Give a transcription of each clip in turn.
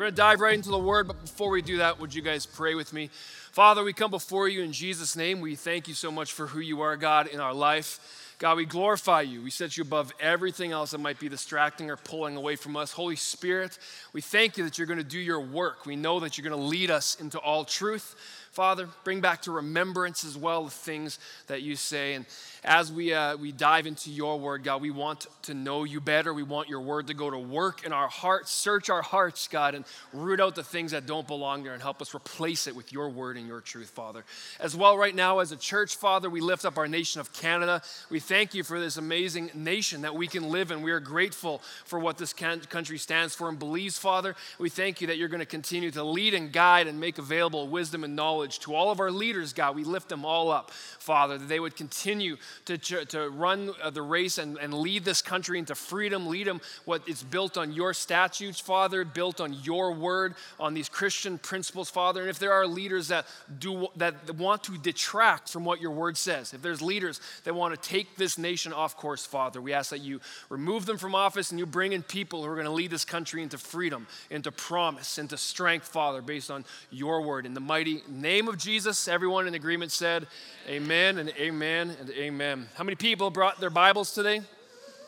We're going to dive right into the word, but before we do that, would you guys pray with me? Father, we come before you in Jesus' name. We thank you so much for who you are, God, in our life. God, we glorify you. We set you above everything else that might be distracting or pulling away from us. Holy Spirit, we thank you that you're going to do your work. We know that you're going to lead us into all truth. Father, bring back to remembrance as well the things that you say. And as we, uh, we dive into your word, God, we want to know you better. We want your word to go to work in our hearts, search our hearts, God, and root out the things that don't belong there and help us replace it with your word and your truth, Father. As well, right now, as a church, Father, we lift up our nation of Canada. We thank you for this amazing nation that we can live in. We are grateful for what this country stands for and believes, Father. We thank you that you're going to continue to lead and guide and make available wisdom and knowledge to all of our leaders, God. We lift them all up, Father, that they would continue to, to run uh, the race and, and lead this country into freedom, lead them what is built on your statutes, Father, built on your word, on these Christian principles, Father. And if there are leaders that do that want to detract from what your word says, if there's leaders that want to take this nation off course, Father, we ask that you remove them from office and you bring in people who are going to lead this country into freedom, into promise, into strength, Father, based on your word. In the mighty name of Jesus, everyone in agreement said, Amen and amen and amen. How many people brought their Bibles today?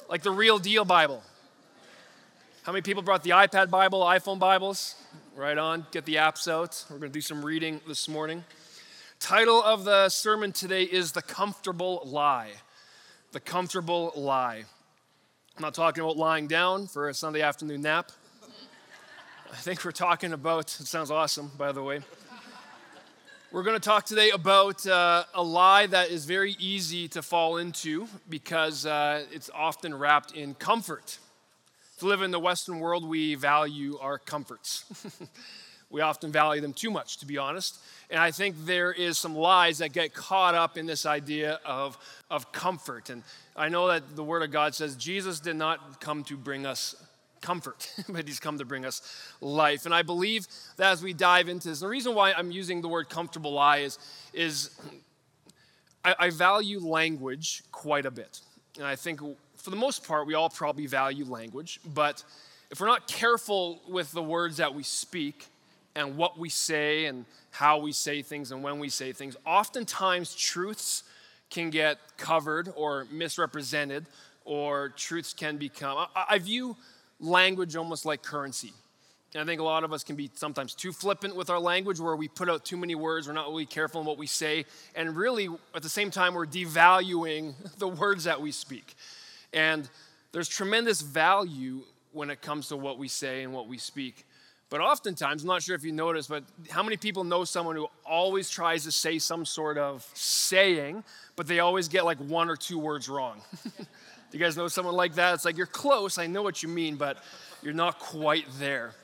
Like the real deal Bible. How many people brought the iPad Bible, iPhone Bibles? Right on, get the apps out. We're going to do some reading this morning. Title of the sermon today is The Comfortable Lie. The Comfortable Lie. I'm not talking about lying down for a Sunday afternoon nap. I think we're talking about, it sounds awesome, by the way. We're going to talk today about uh, a lie that is very easy to fall into because uh, it's often wrapped in comfort. To live in the Western world, we value our comforts. we often value them too much, to be honest. And I think there is some lies that get caught up in this idea of, of comfort. And I know that the Word of God says Jesus did not come to bring us comfort, but he's come to bring us life. And I believe that as we dive into this, the reason why I'm using the word comfortable lie is, is I, I value language quite a bit. And I think for the most part, we all probably value language, but if we're not careful with the words that we speak and what we say and how we say things and when we say things, oftentimes truths can get covered or misrepresented or truths can become. I, I view language almost like currency. And I think a lot of us can be sometimes too flippant with our language where we put out too many words, we're not really careful in what we say, and really at the same time, we're devaluing the words that we speak. And there's tremendous value when it comes to what we say and what we speak. But oftentimes, I'm not sure if you notice, but how many people know someone who always tries to say some sort of saying, but they always get like one or two words wrong? Do you guys know someone like that? It's like you're close, I know what you mean, but you're not quite there.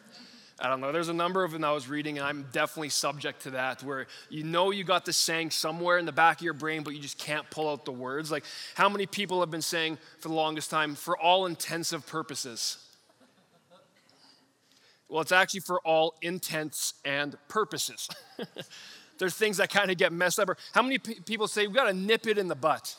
I don't know. There's a number of them I was reading, and I'm definitely subject to that, where you know you got the saying somewhere in the back of your brain, but you just can't pull out the words. Like, how many people have been saying for the longest time, for all intensive purposes? Well, it's actually for all intents and purposes. There's things that kind of get messed up. Or How many people say, we got to nip it in the butt?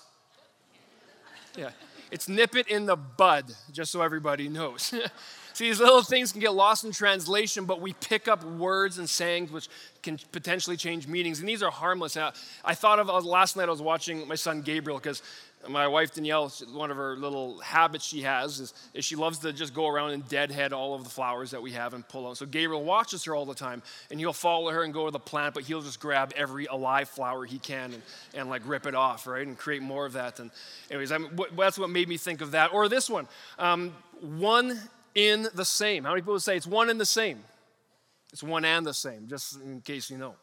Yeah. It's nip it in the bud, just so everybody knows. See, these little things can get lost in translation, but we pick up words and sayings which can potentially change meanings. And these are harmless. I, thought of uh, last night, I was watching my son Gabriel because my wife Danielle, one of her little habits she has is, is, she loves to just go around and deadhead all of the flowers that we have and pull out. So Gabriel watches her all the time, and he'll follow her and go to the plant, but he'll just grab every alive flower he can and, and like rip it off, right, and create more of that. And anyways, I mean, that's what made me think of that. Or this one, um, one in the same. How many people say it's one in the same? It's one and the same, just in case you know.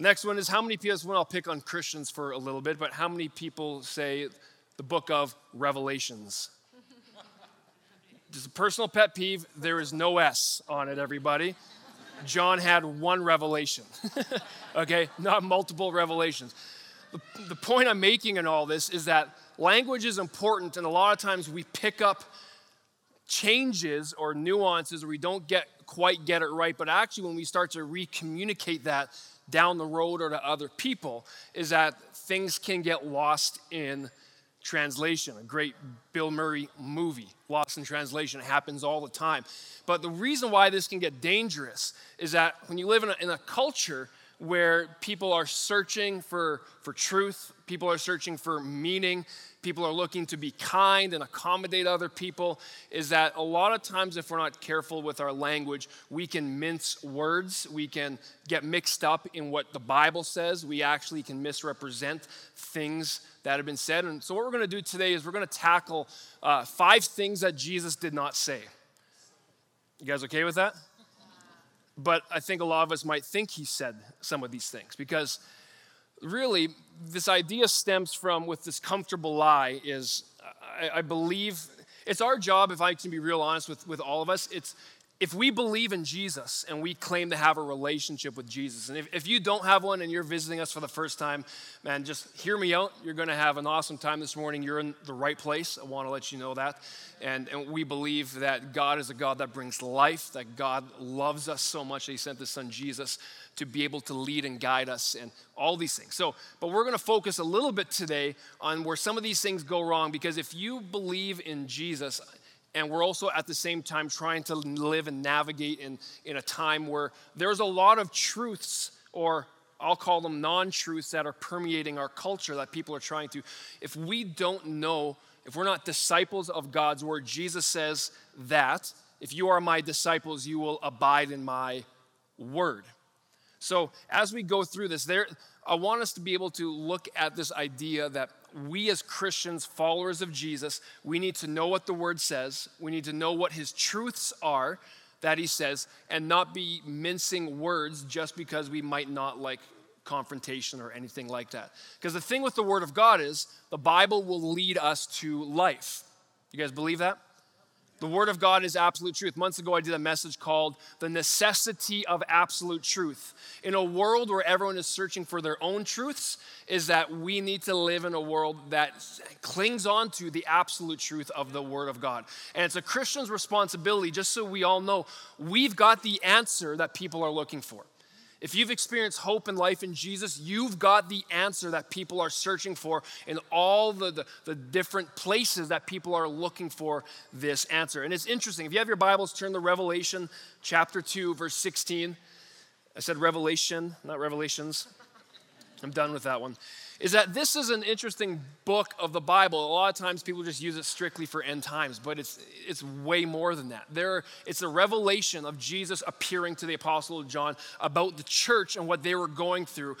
Next one is how many people, one I'll pick on Christians for a little bit, but how many people say the book of Revelations? just a personal pet peeve there is no S on it, everybody. John had one revelation, okay, not multiple revelations. The, the point I'm making in all this is that language is important, and a lot of times we pick up changes or nuances or we don't get quite get it right but actually when we start to recommunicate that down the road or to other people is that things can get lost in translation. A great bill murray movie lost in translation happens all the time. But the reason why this can get dangerous is that when you live in a, in a culture where people are searching for, for truth, people are searching for meaning, people are looking to be kind and accommodate other people, is that a lot of times, if we're not careful with our language, we can mince words, we can get mixed up in what the Bible says, we actually can misrepresent things that have been said. And so, what we're going to do today is we're going to tackle uh, five things that Jesus did not say. You guys okay with that? but I think a lot of us might think he said some of these things because really this idea stems from with this comfortable lie is I, I, believe it's our job if i can be real honest with, with all of us it's if we believe in jesus and we claim to have a relationship with jesus and if, if you don't have one and you're visiting us for the first time man just hear me out. You're going to have an awesome time this morning. You're in the right place. I want to let you know that. And, and we believe that God is a God that brings life, that God loves us so much that He sent His Son Jesus to be able to lead and guide us and all these things. So, but we're going to focus a little bit today on where some of these things go wrong because if you believe in Jesus, and we're also at the same time trying to live and navigate in, in a time where there's a lot of truths or I'll call them non truths that are permeating our culture that people are trying to. If we don't know if we're not disciples of God's word, Jesus says that if you are my disciples, you will abide in my word. So as we go through this, there I want us to be able to look at this idea that we as Christians, followers of Jesus, we need to know what the word says. We need to know what his truths are that he says and not be mincing words just because we might not like confrontation or anything like that. Because the thing with the Word of God is the Bible will lead us to life. You guys believe that? The Word of God is absolute truth. Months ago, I did a message called The Necessity of Absolute Truth. In a world where everyone is searching for their own truths, is that we need to live in a world that clings on to the absolute truth of the Word of God. And it's a Christian's responsibility, just so we all know, we've got the answer that people are looking for. If you've experienced hope and life in Jesus, you've got the answer that people are searching for in all the, the, the, different places that people are looking for this answer. And it's interesting. If you have your Bibles, turn to Revelation chapter 2, verse 16. I said Revelation, not Revelations. I'm done with that one is that this is an interesting book of the Bible. A lot of times people just use it strictly for end times, but it's, it's way more than that. There, it's a revelation of Jesus appearing to the Apostle John about the church and what they were going through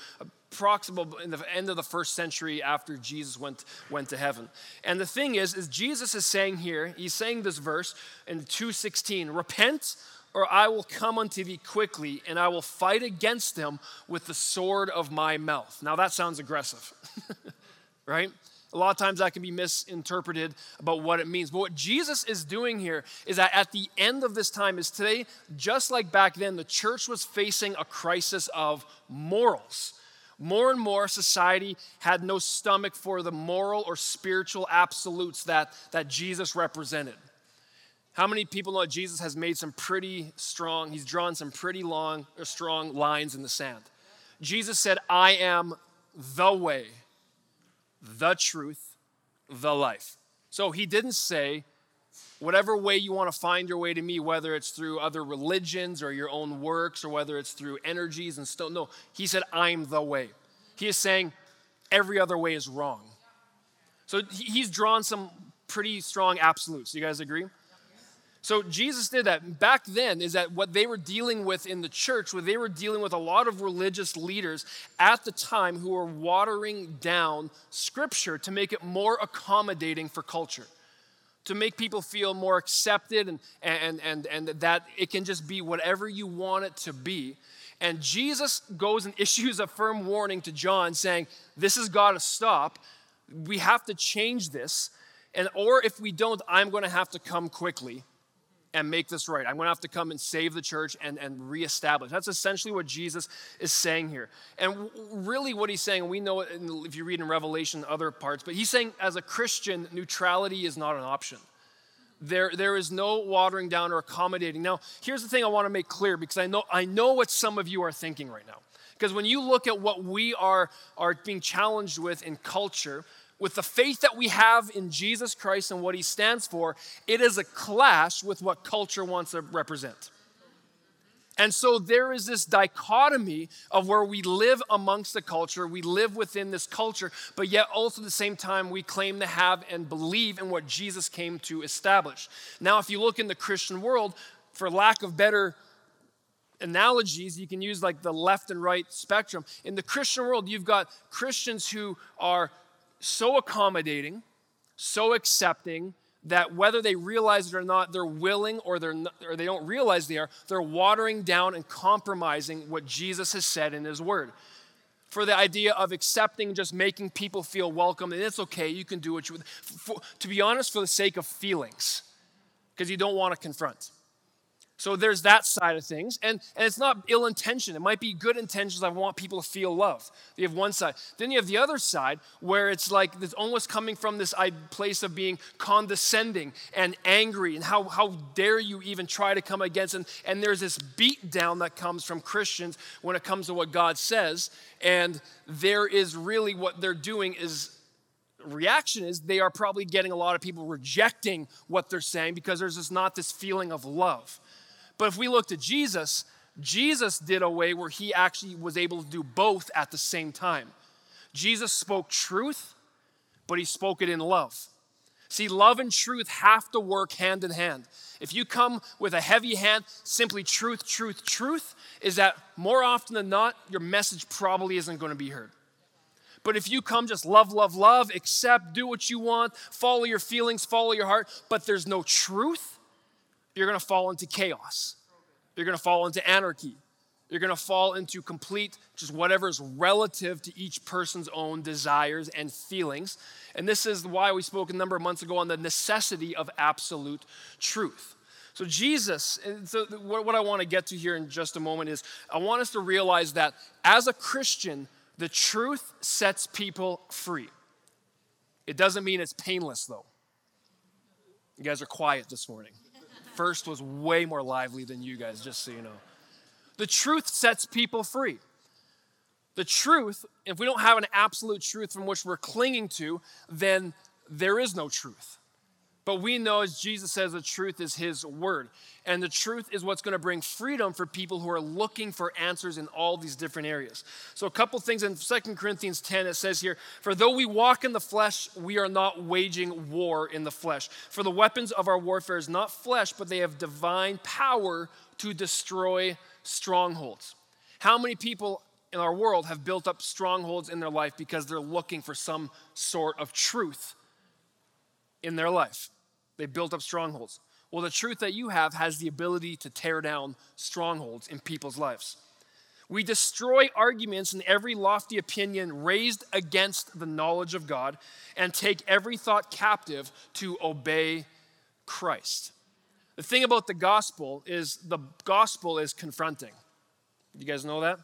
approximately in the end of the first century after Jesus went, went to heaven. And the thing is, is Jesus is saying here, he's saying this verse in 2.16, repent or I will come unto thee quickly, and I will fight against them with the sword of my mouth. Now that sounds aggressive, right? A lot of times that can be misinterpreted about what it means. But what Jesus is doing here is that at the end of this time is today, just like back then, the church was facing a crisis of morals. More and more, society had no stomach for the moral or spiritual absolutes that, that Jesus represented. How many people know Jesus has made some pretty strong, he's drawn some pretty long or strong lines in the sand? Jesus said, I am the way, the truth, the life. So he didn't say, whatever way you want to find your way to me, whether it's through other religions or your own works or whether it's through energies and stuff. No, he said, I'm the way. He is saying, every other way is wrong. So he's drawn some pretty strong absolutes. You guys agree? So Jesus did that. Back then, is that what they were dealing with in the church, where they were dealing with a lot of religious leaders at the time who were watering down scripture to make it more accommodating for culture, to make people feel more accepted and, and, and, and that it can just be whatever you want it to be. And Jesus goes and issues a firm warning to John saying, This has got to stop. We have to change this. And or if we don't, I'm going to have to come quickly and make this right. I'm going to have to come and save the church and, and reestablish. That's essentially what Jesus is saying here. And really, what he's saying, we know it if you read in Revelation, other parts, but he's saying as a Christian, neutrality is not an option. There, there is no watering down or accommodating. Now, here's the thing I want to make clear because I know, I know what some of you are thinking right now. Because when you look at what we are, are being challenged with in culture, with the faith that we have in Jesus Christ and what he stands for, it is a clash with what culture wants to represent. And so there is this dichotomy of where we live amongst the culture, we live within this culture, but yet also at the same time we claim to have and believe in what Jesus came to establish. Now, if you look in the Christian world, for lack of better analogies, you can use like the left and right spectrum. In the Christian world, you've got Christians who are so accommodating, so accepting, that whether they realize it or not, they're willing or, they're not, or they don't realize they are, they're watering down and compromising what Jesus has said in his word. For the idea of accepting, just making people feel welcome, and it's okay, you can do what you, for, to be honest, for the sake of feelings, because you don't want to confront. So there's that side of things. And, and it's not ill intention. It might be good intentions. I want people to feel love. You have one side. Then you have the other side where it's like it's almost coming from this place of being condescending and angry and how, how dare you even try to come against. And, and there's this beat down that comes from Christians when it comes to what God says. And there is really what they're doing is reaction is they are probably getting a lot of people rejecting what they're saying because there's just not this feeling of love. But if we look to Jesus, Jesus did a way where he actually was able to do both at the same time. Jesus spoke truth, but he spoke it in love. See, love and truth have to work hand in hand. If you come with a heavy hand, simply truth, truth, truth, is that more often than not, your message probably isn't going to be heard. But if you come just love, love, love, accept, do what you want, follow your feelings, follow your heart, but there's no truth, you're going to fall into chaos. You're going to fall into anarchy. You're going to fall into complete, just whatever is relative to each person's own desires and feelings. And this is why we spoke a number of months ago on the necessity of absolute truth. So, Jesus, so what I want to get to here in just a moment is I want us to realize that as a Christian, the truth sets people free. It doesn't mean it's painless, though. You guys are quiet this morning first was way more lively than you guys, just so you know. The truth sets people free. The truth, if we don't have an absolute truth from which we're clinging to, then there is no truth. But we know, as Jesus says, the truth is His word. And the truth is what's going to bring freedom for people who are looking for answers in all these different areas. So, a couple things in 2 Corinthians 10, it says here For though we walk in the flesh, we are not waging war in the flesh. For the weapons of our warfare is not flesh, but they have divine power to destroy strongholds. How many people in our world have built up strongholds in their life because they're looking for some sort of truth in their life? They built up strongholds. Well, the truth that you have has the ability to tear down strongholds in people's lives. We destroy arguments and every lofty opinion raised against the knowledge of God and take every thought captive to obey Christ. The thing about the gospel is the gospel is confronting. You guys know that?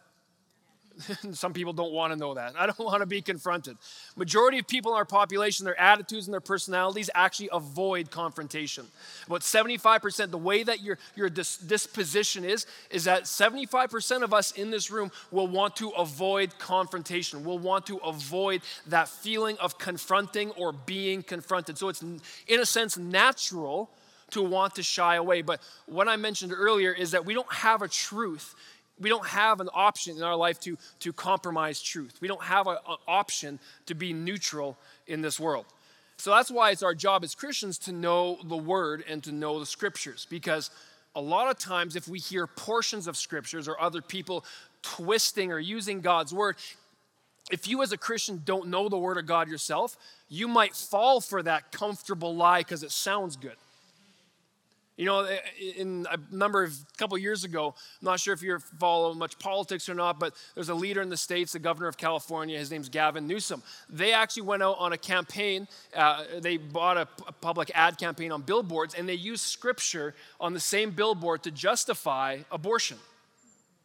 Some people don't want to know that. I don't want to be confronted. Majority of people in our population, their attitudes and their personalities actually avoid confrontation. About 75%, the way that your, your dis- disposition is, is that 75% of us in this room will want to avoid confrontation, will want to avoid that feeling of confronting or being confronted. So it's, in a sense, natural to want to shy away. But what I mentioned earlier is that we don't have a truth we don't have an option in our life to, to compromise truth. We don't have an option to be neutral in this world. So that's why it's our job as Christians to know the word and to know the scriptures. Because a lot of times, if we hear portions of scriptures or other people twisting or using God's word, if you as a Christian don't know the word of God yourself, you might fall for that comfortable lie because it sounds good. You know, in a number of a couple of years ago, I'm not sure if you follow much politics or not, but there's a leader in the states, the governor of California. His name's Gavin Newsom. They actually went out on a campaign. Uh, they bought a, a public ad campaign on billboards, and they used scripture on the same billboard to justify abortion.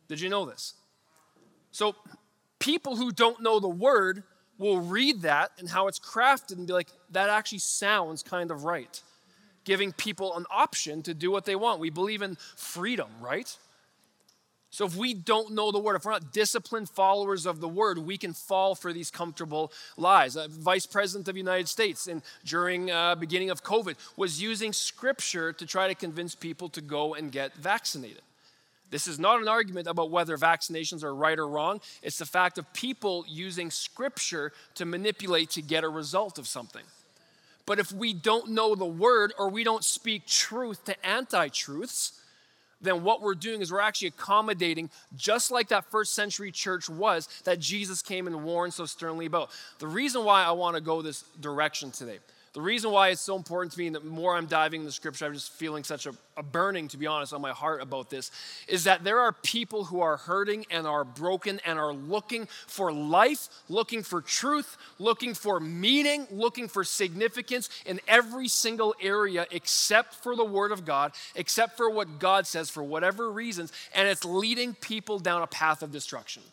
Did you know this? So, people who don't know the word will read that and how it's crafted and be like, that actually sounds kind of right giving people an option to do what they want. We believe in freedom, right? So if we don't know the word, if we're not disciplined followers of the word, we can fall for these comfortable lies. A Vice President of the United States, and during uh, beginning of COVID, was using scripture to try to convince people to go and get vaccinated. This is not an argument about whether vaccinations are right or wrong. It's the fact of people using scripture to manipulate to get a result of something. But if we don't know the word or we don't speak truth to anti truths, then what we're doing is we're actually accommodating, just like that first century church was, that Jesus came and warned so sternly about. The reason why I want to go this direction today the reason why it's so important to me, and the more I'm diving in the scripture, I'm just feeling such a, a, burning, to be honest, on my heart about this, is that there are people who are hurting and are broken and are looking for life, looking for truth, looking for meaning, looking for significance in every single area except for the Word of God, except for what God says for whatever reasons, and it's leading people down a path of destruction.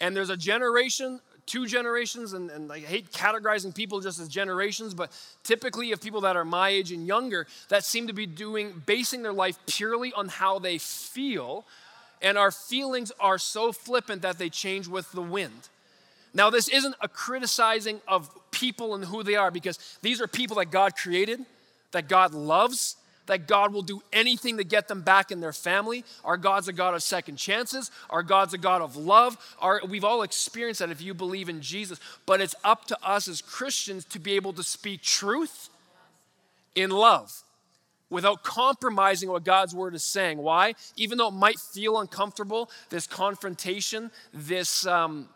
And there's a generation two generations, and, and I hate categorizing people just as generations, but typically of people that are my age and younger that seem to be doing, basing their life purely on how they feel, and our feelings are so flippant that they change with the wind. Now, this isn't a criticizing of people and who they are, because these are people that God created, that God loves, that God will do anything to get them back in their family. Our God's a God of second chances. Our God's a God of love. Our, we've all experienced that if you believe in Jesus. But it's up to us as Christians to be able to speak truth in love without compromising what God's word is saying. Why? Even though it might feel uncomfortable, this confrontation, this. Um,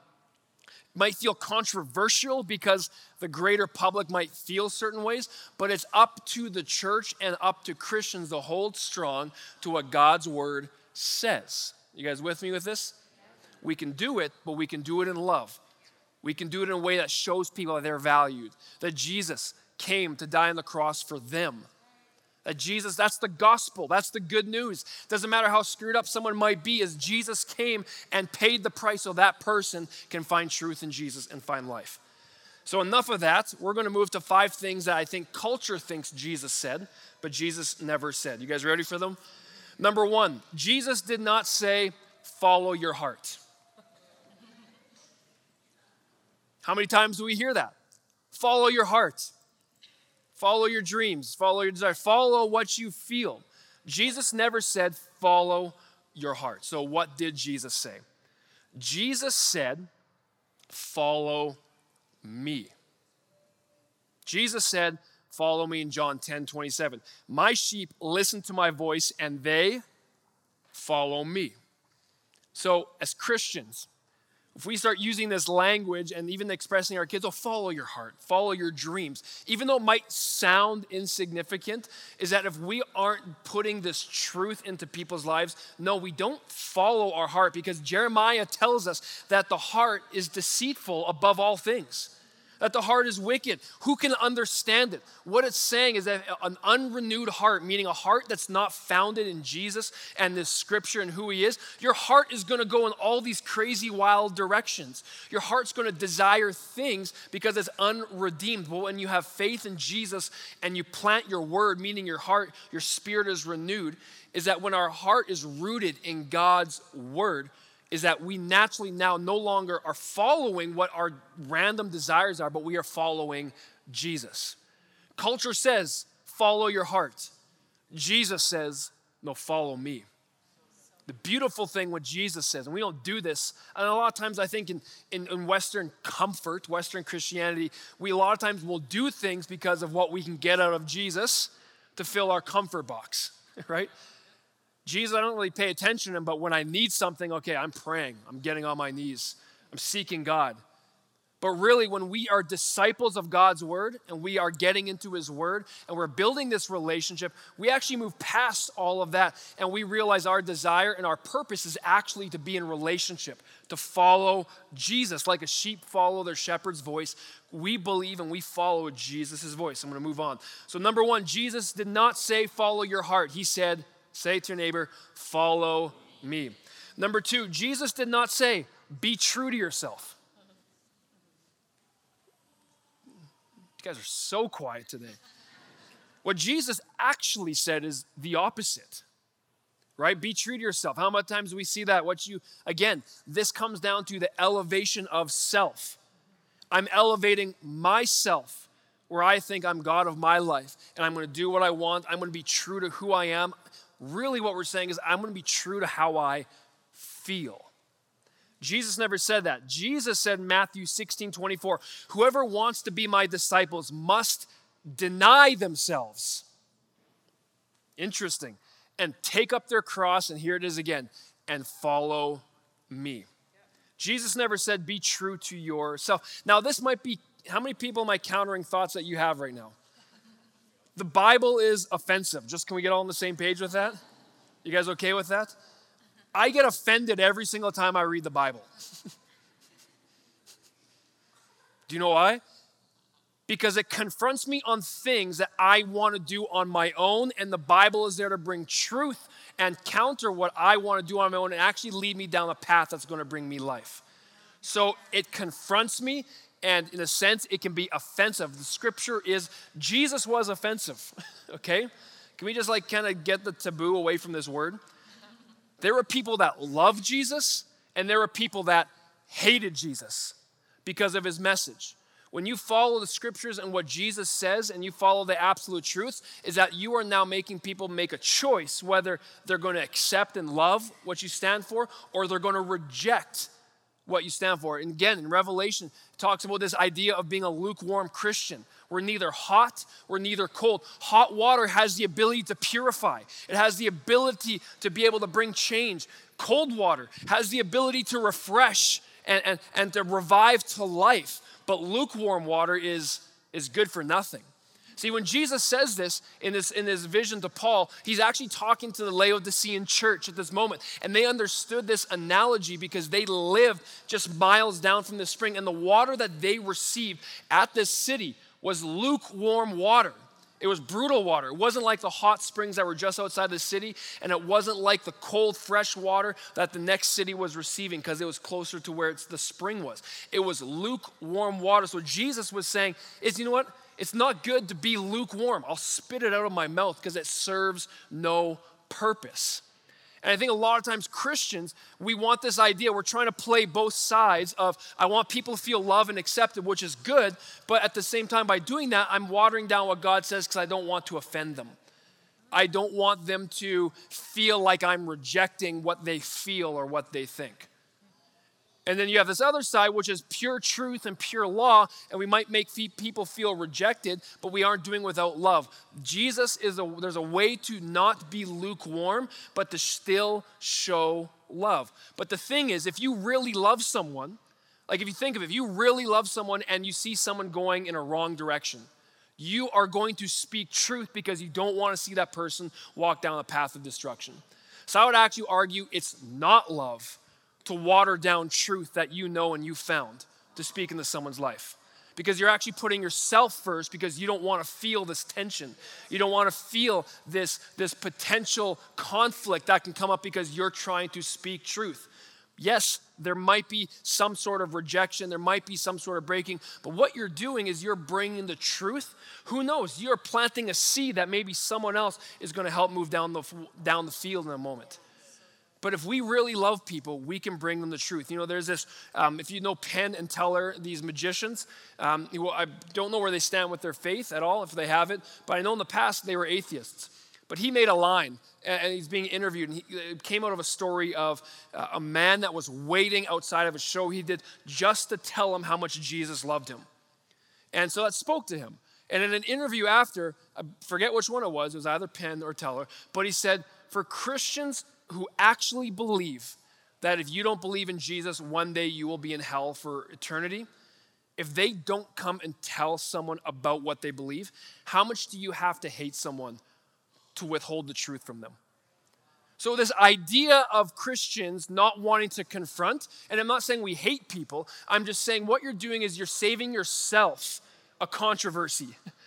might feel controversial because the greater public might feel certain ways, but it's up to the church and up to Christians to hold strong to what God's word says. You guys with me with this? We can do it, but we can do it in love. We can do it in a way that shows people that they're valued, that Jesus came to die on the cross for them that Jesus, that's the gospel, that's the good news. Doesn't matter how screwed up someone might be, as Jesus came and paid the price so that person can find truth in Jesus and find life. So, enough of that. We're going to move to five things that I think culture thinks Jesus said, but Jesus never said. You guys ready for them? Number one, Jesus did not say, follow your heart. How many times do we hear that? Follow your heart. Follow your dreams, follow your desire, follow what you feel. Jesus never said, follow your heart. So, what did Jesus say? Jesus said, follow me. Jesus said, follow me in John 10 27. My sheep listen to my voice and they follow me. So, as Christians, if we start using this language and even expressing our kids, oh, follow your heart, follow your dreams, even though it might sound insignificant, is that if we aren't putting this truth into people's lives, no, we don't follow our heart because Jeremiah tells us that the heart is deceitful above all things that the heart is wicked. Who can understand it? What it's saying is that an unrenewed heart, meaning a heart that's not founded in Jesus and this scripture and who he is, your heart is going to go in all these crazy, wild directions. Your heart's going to desire things because it's unredeemed. But when you have faith in Jesus and you plant your word, meaning your heart, your spirit is renewed, is that when our heart is rooted in God's word, is that we naturally now no longer are following what our random desires are, but we are following Jesus. Culture says, follow your heart. Jesus says, no, follow me. The beautiful thing what Jesus says, and we don't do this, and a lot of times I think in, in, in, Western comfort, Western Christianity, we a lot of times will do things because of what we can get out of Jesus to fill our comfort box, right? Jesus, I don't really pay attention to him, but when I need something, okay, I'm praying. I'm getting on my knees. I'm seeking God. But really, when we are disciples of God's word and we are getting into his word and we're building this relationship, we actually move past all of that and we realize our desire and our purpose is actually to be in relationship, to follow Jesus. Like a sheep follow their shepherd's voice, we believe and we follow Jesus' voice. I'm going to move on. So, number one, Jesus did not say, follow your heart. He said, say to your neighbor, follow me. Number two, Jesus did not say, be true to yourself. You guys are so quiet today. What Jesus actually said is the opposite. Right? Be true to yourself. How many times do we see that? What you again, this comes down to the elevation of self. I'm elevating myself where I think I'm God of my life and I'm going to do what I want. I'm going to be true to who I am. Really, what we're saying is, I'm going to be true to how I feel. Jesus never said that. Jesus said in Matthew 16 24, whoever wants to be my disciples must deny themselves. Interesting. And take up their cross, and here it is again, and follow me. Jesus never said, be true to yourself. Now, this might be, how many people am I countering thoughts that you have right now? The Bible is offensive. Just can we get all on the same page with that? You guys okay with that? I get offended every single time I read the Bible. do you know why? Because it confronts me on things that I want to do on my own, and the Bible is there to bring truth and counter what I want to do on my own and actually lead me down a path that's going to bring me life. So it confronts me, and in a sense, it can be offensive. The scripture is Jesus was offensive, okay? Can we just like kind of get the taboo away from this word? There were people that loved Jesus, and there were people that hated Jesus because of his message. When you follow the scriptures and what Jesus says and you follow the absolute truth, is that you are now making people make a choice whether they're going to accept and love what you stand for or they're going to reject what you stand for. And again, in Revelation, it talks about this idea of being a lukewarm Christian. We're neither hot, we're neither cold. Hot water has the ability to purify, it has the ability to be able to bring change. Cold water has the ability to refresh and, and, and to revive to life. But lukewarm water is, is good for nothing. See, when Jesus says this in this in his vision to Paul, he's actually talking to the Laodicean church at this moment. And they understood this analogy because they lived just miles down from the spring. And the water that they received at this city was lukewarm water. It was brutal water. It wasn't like the hot springs that were just outside the city, and it wasn't like the cold, fresh water that the next city was receiving because it was closer to where the spring was. It was lukewarm water. So Jesus was saying, "Is you know what? It's not good to be lukewarm. I'll spit it out of my mouth because it serves no purpose. And I think a lot of times Christians, we want this idea. We're trying to play both sides of I want people to feel loved and accepted, which is good, but at the same time, by doing that, I'm watering down what God says because I don't want to offend them. I don't want them to feel like I'm rejecting what they feel or what they think. And then you have this other side, which is pure truth and pure law, and we might make people feel rejected, but we aren't doing without love. Jesus is a, there's a way to not be lukewarm, but to still show love. But the thing is, if you really love someone, like if you think of it, if you really love someone and you see someone going in a wrong direction, you are going to speak truth because you don't want to see that person walk down a path of destruction. So I would actually argue it's not love to water down truth that you know and you found to speak into someone's life. Because you're actually putting yourself first because you don't want to feel this tension. You don't want to feel this, this potential conflict that can come up because you're trying to speak truth. Yes, there might be some sort of rejection, there might be some sort of breaking, but what you're doing is you're bringing the truth. Who knows? You're planting a seed that maybe someone else is going to help move down the, down the field in a moment. But if we really love people, we can bring them the truth. You know, there's this, um, if you know Penn and Teller, these magicians, um, well, I don't know where they stand with their faith at all, if they have it, but I know in the past they were atheists. But he made a line, and he's being interviewed, and he, it came out of a story of uh, a man that was waiting outside of a show he did just to tell him how much Jesus loved him. And so that spoke to him. And in an interview after, I forget which one it was, it was either Penn or Teller, but he said, for Christians who actually believe that if you don't believe in Jesus, one day you will be in hell for eternity. if they don't come and tell someone about what they believe, how much do you have to hate someone to withhold the truth from them? So, this idea of Christians not wanting to confront, and I'm not saying we hate people, I'm just saying what you're doing is you're saving yourself a controversy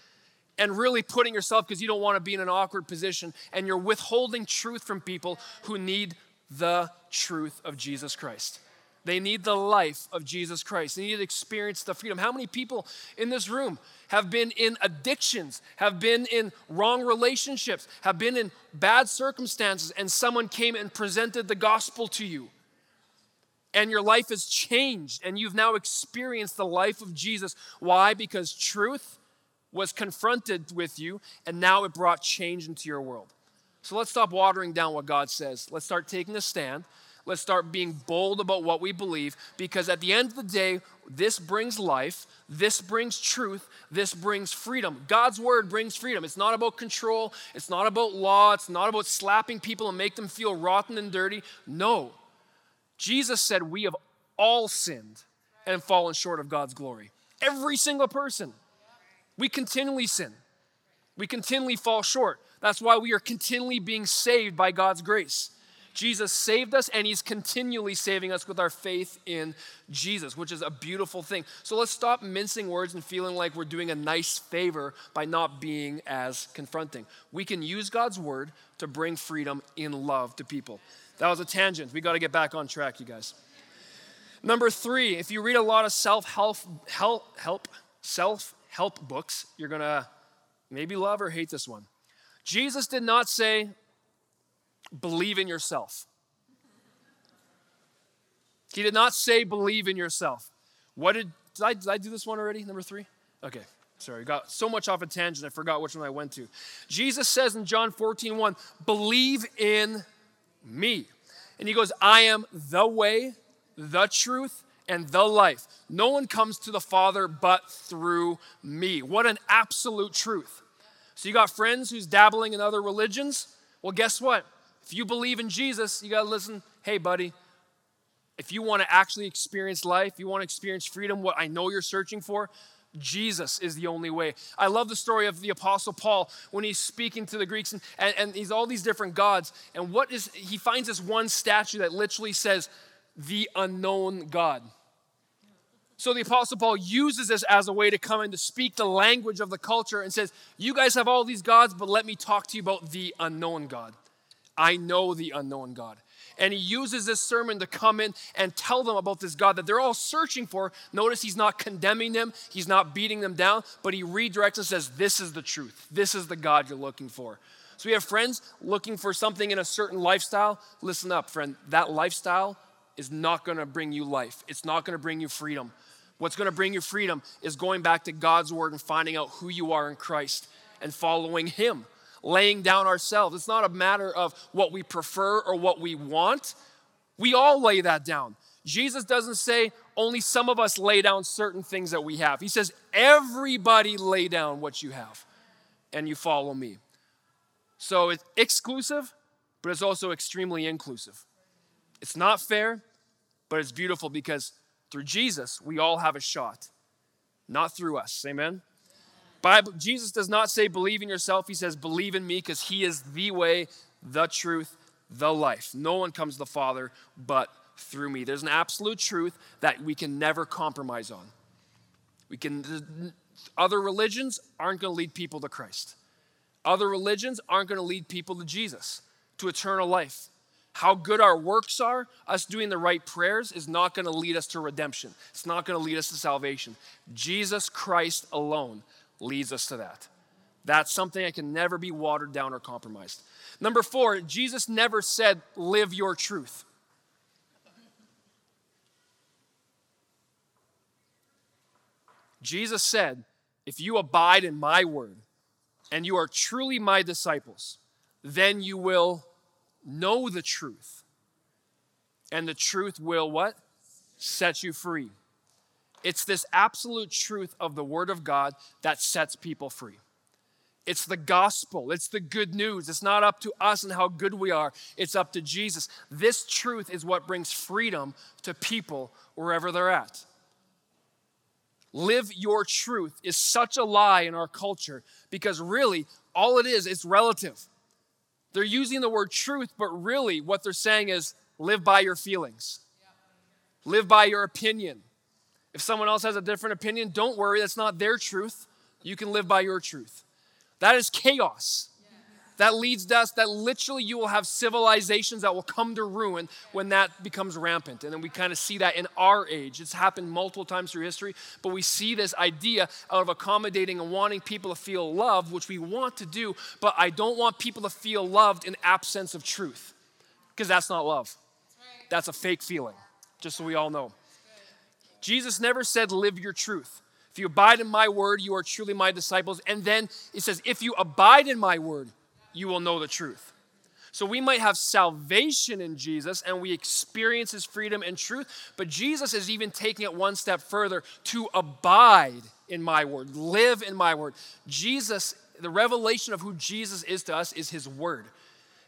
and really putting yourself, because you don't want to be in an awkward position, and you're withholding truth from people who need the truth of Jesus Christ. They need the life of Jesus Christ. They need to experience the freedom. How many people in this room have been in addictions, have been in wrong relationships, have been in bad circumstances, and someone came and presented the gospel to you? And your life has changed, and you've now experienced the life of Jesus. Why? Because truth was confronted with you, and now it brought change into your world. So let's stop watering down what God says. Let's start taking a stand. Let's start being bold about what we believe because at the end of the day, this brings life, this brings truth, this brings freedom. God's word brings freedom. It's not about control, it's not about law, it's not about slapping people and make them feel rotten and dirty. No. Jesus said we have all sinned and fallen short of God's glory. Every single person. We continually sin. We continually fall short. That's why we are continually being saved by God's grace. Jesus saved us and he's continually saving us with our faith in Jesus, which is a beautiful thing. So let's stop mincing words and feeling like we're doing a nice favor by not being as confronting. We can use God's word to bring freedom in love to people. That was a tangent. We got to get back on track, you guys. Number three, if you read a lot of self help, help, help, self help books, you're going to maybe love or hate this one. Jesus did not say, believe in yourself. He did not say believe in yourself. What did, did I, did I do this one already? Number three? Okay, sorry, got so much off a tangent, I forgot which one I went to. Jesus says in John 14, 1, believe in me. And he goes, I am the way, the truth, and the life. No one comes to the Father but through me. What an absolute truth. So you got friends who's dabbling in other religions? Well, guess what? If you believe in Jesus, you got to listen. Hey, buddy, if you want to actually experience life, you want to experience freedom, what I know you're searching for, Jesus is the only way. I love the story of the Apostle Paul when he's speaking to the Greeks and, and, and he's all these different gods. And what is he finds this one statue that literally says, the unknown God. So the Apostle Paul uses this as a way to come in to speak the language of the culture and says, You guys have all these gods, but let me talk to you about the unknown God. I know the unknown God. And he uses this sermon to come in and tell them about this God that they're all searching for. Notice he's not condemning them, he's not beating them down, but he redirects and says, This is the truth. This is the God you're looking for. So we have friends looking for something in a certain lifestyle. Listen up, friend. That lifestyle is not going to bring you life, it's not going to bring you freedom. What's going to bring you freedom is going back to God's word and finding out who you are in Christ and following Him laying down ourselves. It's not a matter of what we prefer or what we want. We all lay that down. Jesus doesn't say only some of us lay down certain things that we have. He says, everybody lay down what you have and you follow me. So it's exclusive, but it's also extremely inclusive. It's not fair, but it's beautiful because through Jesus, we all have a shot, not through us. Amen? Bible, Jesus does not say believe in yourself. He says believe in me because he is the way, the truth, the life. No one comes to the Father but through me. There's an absolute truth that we can never compromise on. We can other religions aren't going to lead people to Christ. Other religions aren't going to lead people to Jesus, to eternal life. How good our works are, us doing the right prayers, is not going to lead us to redemption. It's not going to lead us to salvation. Jesus Christ alone leads us to that. That's something that can never be watered down or compromised. Number four, Jesus never said, live your truth. Jesus said, if you abide in my word and you are truly my disciples, then you will know the truth. And the truth will what? Set you free. It's this absolute truth of the Word of God that sets people free. It's the gospel. It's the good news. It's not up to us and how good we are. It's up to Jesus. This truth is what brings freedom to people wherever they're at. live your truth is such a lie in our culture because really all it is, it's relative. They're using the word truth, but really what they're saying is live by your feelings, live by your opinion. If someone else has a different opinion, don't worry, that's not their truth. You can live by your truth. That is chaos. That leads us that literally you will have civilizations that will come to ruin when that becomes rampant. And then we kind of see that in our age. It's happened multiple times through history, but we see this idea of accommodating and wanting people to feel loved, which we want to do, but I don't want people to feel loved in absence of truth, because that's not love. That's a fake feeling, just so we all know. Jesus never said, live your truth. If you abide in my word, you are truly my disciples. And then it says, if you abide in my word, you will know the truth. So we might have salvation in Jesus and we experience his freedom and truth, but Jesus is even taking it one step further to abide in my word, live in my word. Jesus, the revelation of who Jesus is to us is his word.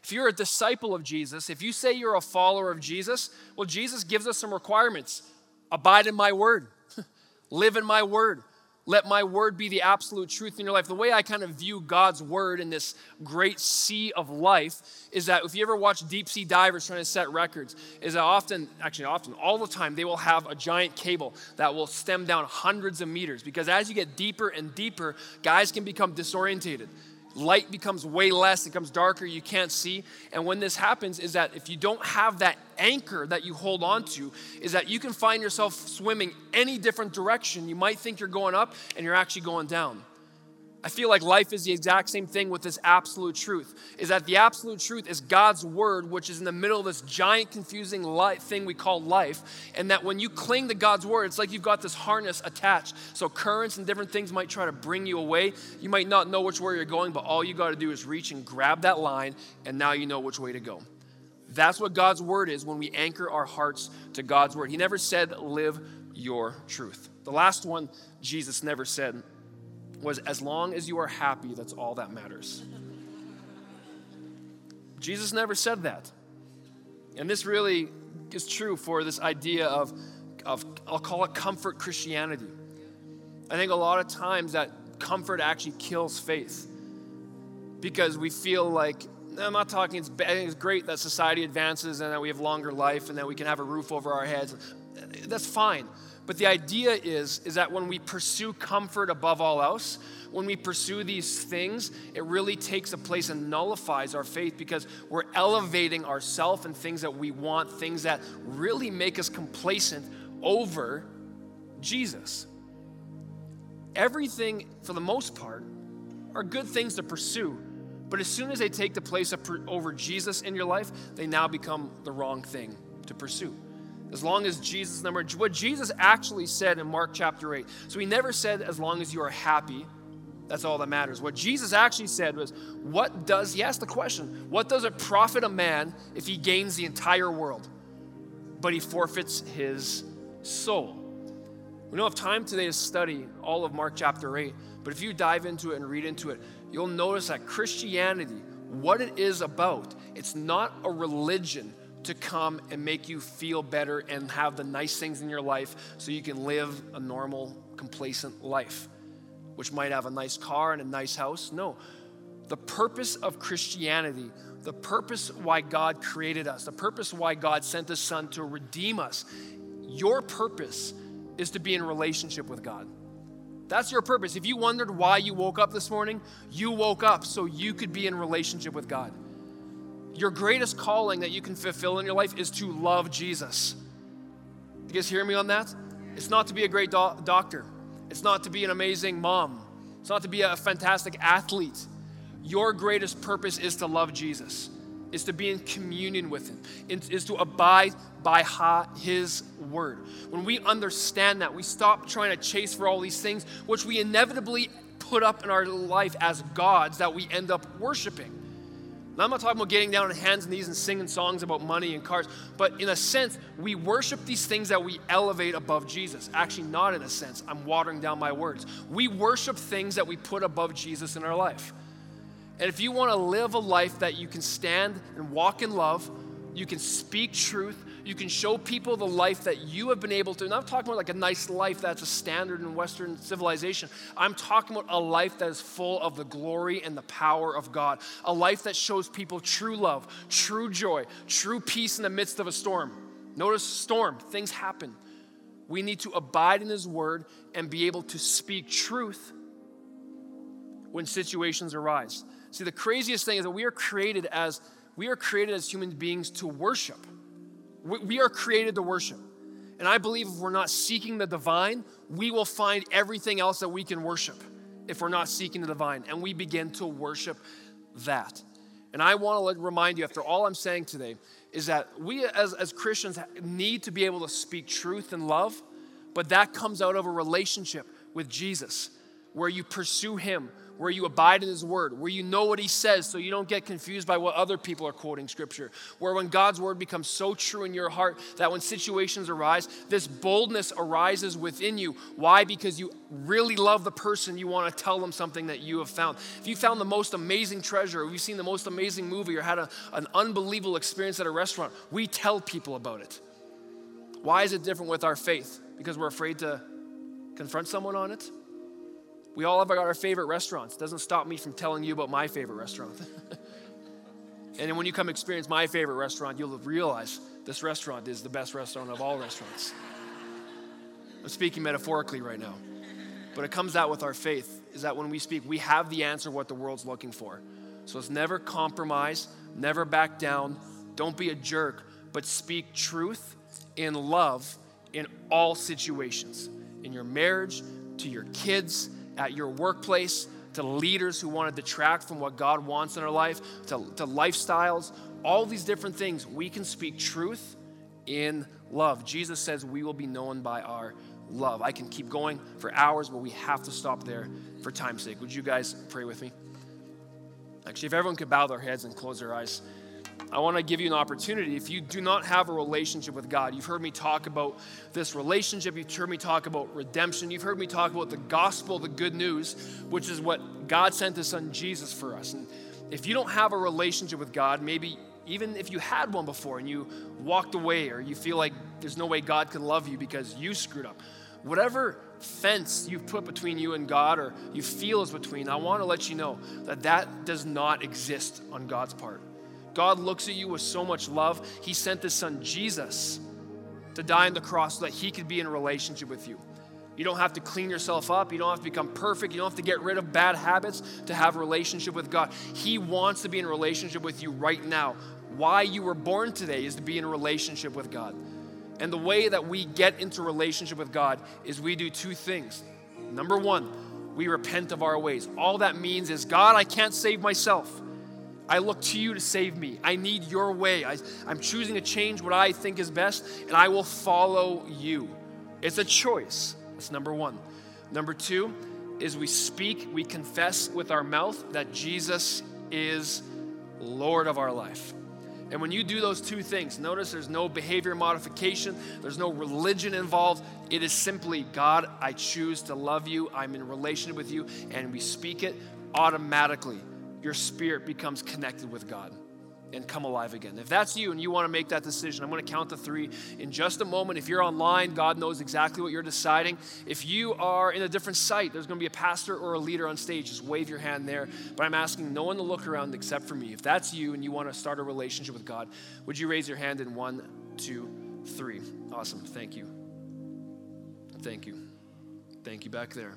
If you're a disciple of Jesus, if you say you're a follower of Jesus, well, Jesus gives us some requirements abide in my word, live in my word. Let my word be the absolute truth in your life. The way I kind of view God's word in this great sea of life is that if you ever watch deep sea divers trying to set records, is that often, actually often, all the time, they will have a giant cable that will stem down hundreds of meters because as you get deeper and deeper, guys can become disorientated light becomes way less, it becomes darker, you can't see. And when this happens, is that if you don't have that anchor that you hold on to, is that you can find yourself swimming any different direction. You might think you're going up and you're actually going down. I feel like life is the exact same thing with this absolute truth. Is that the absolute truth is God's word, which is in the middle of this giant, confusing thing we call life. And that when you cling to God's word, it's like you've got this harness attached. So currents and different things might try to bring you away. You might not know which way you're going, but all you got to do is reach and grab that line, and now you know which way to go. That's what God's word is when we anchor our hearts to God's word. He never said, live your truth. The last one Jesus never said was as long as you are happy, that's all that matters. Jesus never said that. And this really is true for this idea of, of, I'll call it comfort Christianity. I think a lot of times that comfort actually kills faith because we feel like, I'm not talking, it's, it's great that society advances and that we have longer life and that we can have a roof over our heads. That's fine. But the idea is, is that when we pursue comfort above all else, when we pursue these things, it really takes a place and nullifies our faith because we're elevating ourselves and things that we want, things that really make us complacent over Jesus. Everything, for the most part, are good things to pursue. But as soon as they take the place of, over Jesus in your life, they now become the wrong thing to pursue as long as Jesus, number, what Jesus actually said in Mark chapter 8. So he never said, as long as you are happy, that's all that matters. What Jesus actually said was, what does, he asked the question, what does it profit a man if he gains the entire world, but he forfeits his soul? We don't have time today to study all of Mark chapter 8, but if you dive into it and read into it, you'll notice that Christianity, what it is about, it's not a religion to come and make you feel better and have the nice things in your life so you can live a normal, complacent life, which might have a nice car and a nice house. No. The purpose of Christianity, the purpose why God created us, the purpose why God sent His Son to redeem us, your purpose is to be in relationship with God. That's your purpose. If you wondered why you woke up this morning, you woke up so you could be in relationship with God. Your greatest calling that you can fulfill in your life is to love Jesus. You guys hear me on that? It's not to be a great do- doctor. It's not to be an amazing mom. It's not to be a fantastic athlete. Your greatest purpose is to love Jesus, is to be in communion with Him, is to abide by His word. When we understand that, we stop trying to chase for all these things, which we inevitably put up in our life as gods that we end up worshiping. Now, I'm not talking about getting down on hands and knees and singing songs about money and cars, but in a sense, we worship these things that we elevate above Jesus. Actually, not in a sense. I'm watering down my words. We worship things that we put above Jesus in our life. And if you want to live a life that you can stand and walk in love, you can speak truth, You can show people the life that you have been able to. And I'm talking about like a nice life that's a standard in Western civilization. I'm talking about a life that is full of the glory and the power of God. A life that shows people true love, true joy, true peace in the midst of a storm. Notice storm, things happen. We need to abide in His word and be able to speak truth when situations arise. See, the craziest thing is that we are created as we are created as human beings to worship. We are created to worship. And I believe if we're not seeking the divine, we will find everything else that we can worship if we're not seeking the divine. And we begin to worship that. And I want to remind you, after all I'm saying today, is that we as, as Christians need to be able to speak truth and love, but that comes out of a relationship with Jesus where you pursue Him, where you abide in His Word, where you know what He says so you don't get confused by what other people are quoting Scripture. Where when God's Word becomes so true in your heart that when situations arise, this boldness arises within you. Why? Because you really love the person, you want to tell them something that you have found. If you found the most amazing treasure, or you've seen the most amazing movie, or had a, an unbelievable experience at a restaurant, we tell people about it. Why is it different with our faith? Because we're afraid to confront someone on it? We all have our favorite restaurants. It doesn't stop me from telling you about my favorite restaurant. and then when you come experience my favorite restaurant, you'll realize this restaurant is the best restaurant of all restaurants. I'm speaking metaphorically right now. But it comes out with our faith is that when we speak, we have the answer what the world's looking for. So it's never compromise, never back down, don't be a jerk, but speak truth in love in all situations. In your marriage, to your kids, at your workplace, to leaders who want to detract from what God wants in our life, to, to lifestyles, all these different things, we can speak truth in love. Jesus says we will be known by our love. I can keep going for hours, but we have to stop there for time's sake. Would you guys pray with me? Actually, if everyone could bow their heads and close their eyes. I want to give you an opportunity. If you do not have a relationship with God, you've heard me talk about this relationship, you've heard me talk about redemption, you've heard me talk about the gospel, the good news, which is what God sent his son Jesus for us. And if you don't have a relationship with God, maybe even if you had one before and you walked away or you feel like there's no way God can love you because you screwed up, whatever fence you've put between you and God or you feel is between, I want to let you know that that does not exist on God's part. God looks at you with so much love, He sent His Son Jesus to die on the cross so that He could be in a relationship with you. You don't have to clean yourself up. You don't have to become perfect. You don't have to get rid of bad habits to have a relationship with God. He wants to be in relationship with you right now. Why you were born today is to be in a relationship with God. And the way that we get into relationship with God is we do two things. Number one, we repent of our ways. All that means is, God, I can't save myself. I look to you to save me. I need your way. I, am choosing to change what I think is best, and I will follow you. It's a choice. That's number one. Number two is we speak, we confess with our mouth that Jesus is Lord of our life. And when you do those two things, notice there's no behavior modification, there's no religion involved. It is simply, God, I choose to love you, I'm in relationship with you, and we speak it automatically your spirit becomes connected with God and come alive again. If that's you and you want to make that decision, I'm going to count to three in just a moment. If you're online, God knows exactly what you're deciding. If you are in a different site, there's going to be a pastor or a leader on stage. Just wave your hand there. But I'm asking no one to look around except for me. If that's you and you want to start a relationship with God, would you raise your hand in one, two, three? Awesome. Thank you. Thank you. Thank you back there.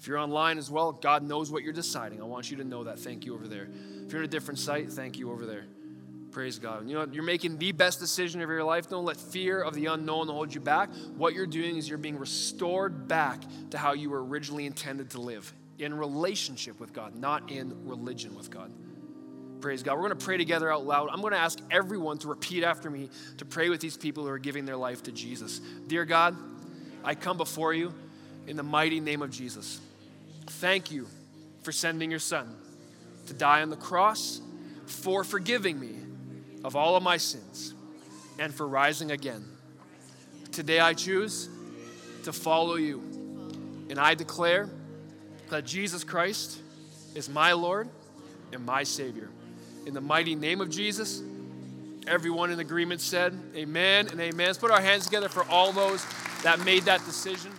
If you're online as well, God knows what you're deciding. I want you to know that. Thank you over there. If you're in a different site, thank you over there. Praise God. You know, you're making the best decision of your life. Don't let fear of the unknown hold you back. What you're doing is you're being restored back to how you were originally intended to live in relationship with God, not in religion with God. Praise God. We're going to pray together out loud. I'm going to ask everyone to repeat after me to pray with these people who are giving their life to Jesus. Dear God, I come before you in the mighty name of Jesus. Thank you for sending your son to die on the cross, for forgiving me of all of my sins, and for rising again. Today I choose to follow you, and I declare that Jesus Christ is my Lord and my Savior. In the mighty name of Jesus, Everyone in agreement said, Amen and amen. Let's put our hands together for all those that made that decision.